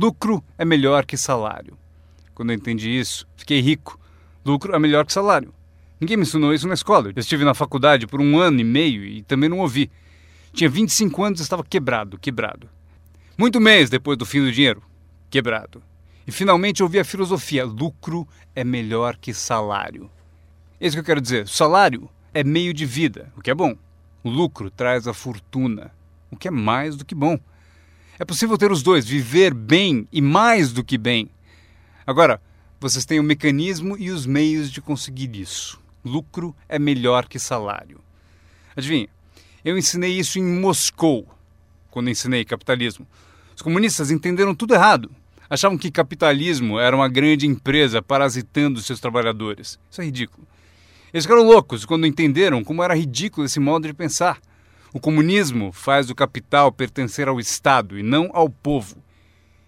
Lucro é melhor que salário. Quando eu entendi isso, fiquei rico. Lucro é melhor que salário. Ninguém me ensinou isso na escola. Eu estive na faculdade por um ano e meio e também não ouvi. Tinha 25 anos e estava quebrado, quebrado. Muito mês depois do fim do dinheiro. Quebrado. E finalmente ouvi a filosofia: lucro é melhor que salário. É isso que eu quero dizer. Salário é meio de vida, o que é bom. O lucro traz a fortuna, o que é mais do que bom. É possível ter os dois, viver bem e mais do que bem. Agora, vocês têm o mecanismo e os meios de conseguir isso. Lucro é melhor que salário. Adivinha, eu ensinei isso em Moscou, quando ensinei capitalismo. Os comunistas entenderam tudo errado. Achavam que capitalismo era uma grande empresa parasitando seus trabalhadores. Isso é ridículo. Eles ficaram loucos quando entenderam como era ridículo esse modo de pensar. O comunismo faz o capital pertencer ao Estado e não ao povo.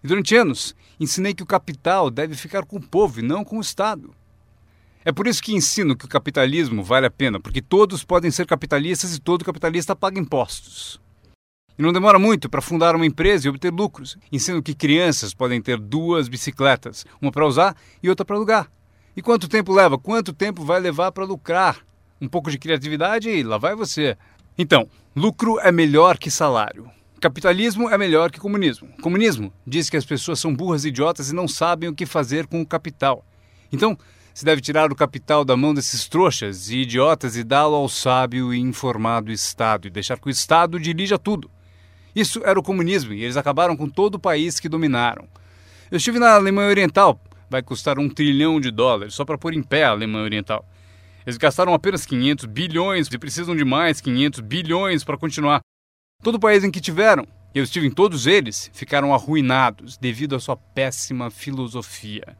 E durante anos ensinei que o capital deve ficar com o povo e não com o Estado. É por isso que ensino que o capitalismo vale a pena, porque todos podem ser capitalistas e todo capitalista paga impostos. E não demora muito para fundar uma empresa e obter lucros. Ensino que crianças podem ter duas bicicletas, uma para usar e outra para alugar. E quanto tempo leva? Quanto tempo vai levar para lucrar? Um pouco de criatividade e lá vai você. Então, lucro é melhor que salário. Capitalismo é melhor que comunismo. Comunismo diz que as pessoas são burras idiotas e não sabem o que fazer com o capital. Então, se deve tirar o capital da mão desses trouxas e idiotas e dá-lo ao sábio e informado Estado e deixar que o Estado dirija tudo. Isso era o comunismo e eles acabaram com todo o país que dominaram. Eu estive na Alemanha Oriental, vai custar um trilhão de dólares só para pôr em pé a Alemanha Oriental. Eles gastaram apenas 500 bilhões e precisam de mais 500 bilhões para continuar. Todo o país em que tiveram, eu estive em todos eles, ficaram arruinados devido à sua péssima filosofia.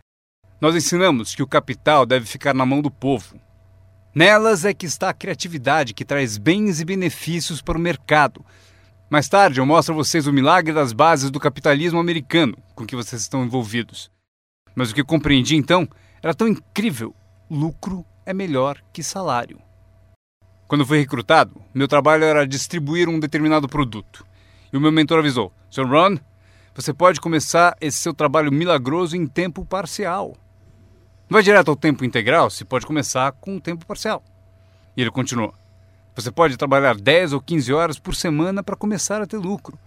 Nós ensinamos que o capital deve ficar na mão do povo. Nelas é que está a criatividade que traz bens e benefícios para o mercado. Mais tarde eu mostro a vocês o milagre das bases do capitalismo americano com que vocês estão envolvidos. Mas o que compreendi então era tão incrível: lucro é melhor que salário. Quando fui recrutado, meu trabalho era distribuir um determinado produto. E o meu mentor avisou: Sr. Ron, você pode começar esse seu trabalho milagroso em tempo parcial. Não vai direto ao tempo integral, se pode começar com um tempo parcial. E ele continuou: Você pode trabalhar 10 ou 15 horas por semana para começar a ter lucro.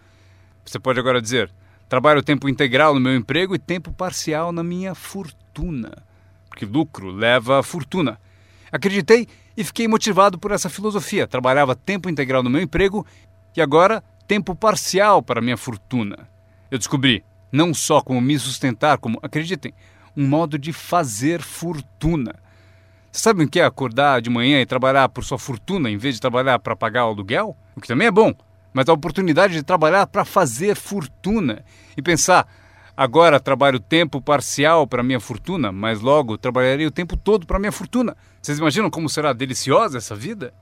Você pode agora dizer: Trabalho tempo integral no meu emprego e tempo parcial na minha fortuna. Porque lucro leva fortuna. Acreditei e fiquei motivado por essa filosofia. Trabalhava tempo integral no meu emprego e agora tempo parcial para minha fortuna. Eu descobri não só como me sustentar, como, acreditem, um modo de fazer fortuna. Sabem o que é acordar de manhã e trabalhar por sua fortuna em vez de trabalhar para pagar o aluguel? O que também é bom mas a oportunidade de trabalhar para fazer fortuna e pensar, agora trabalho tempo parcial para minha fortuna, mas logo trabalharei o tempo todo para minha fortuna. Vocês imaginam como será deliciosa essa vida?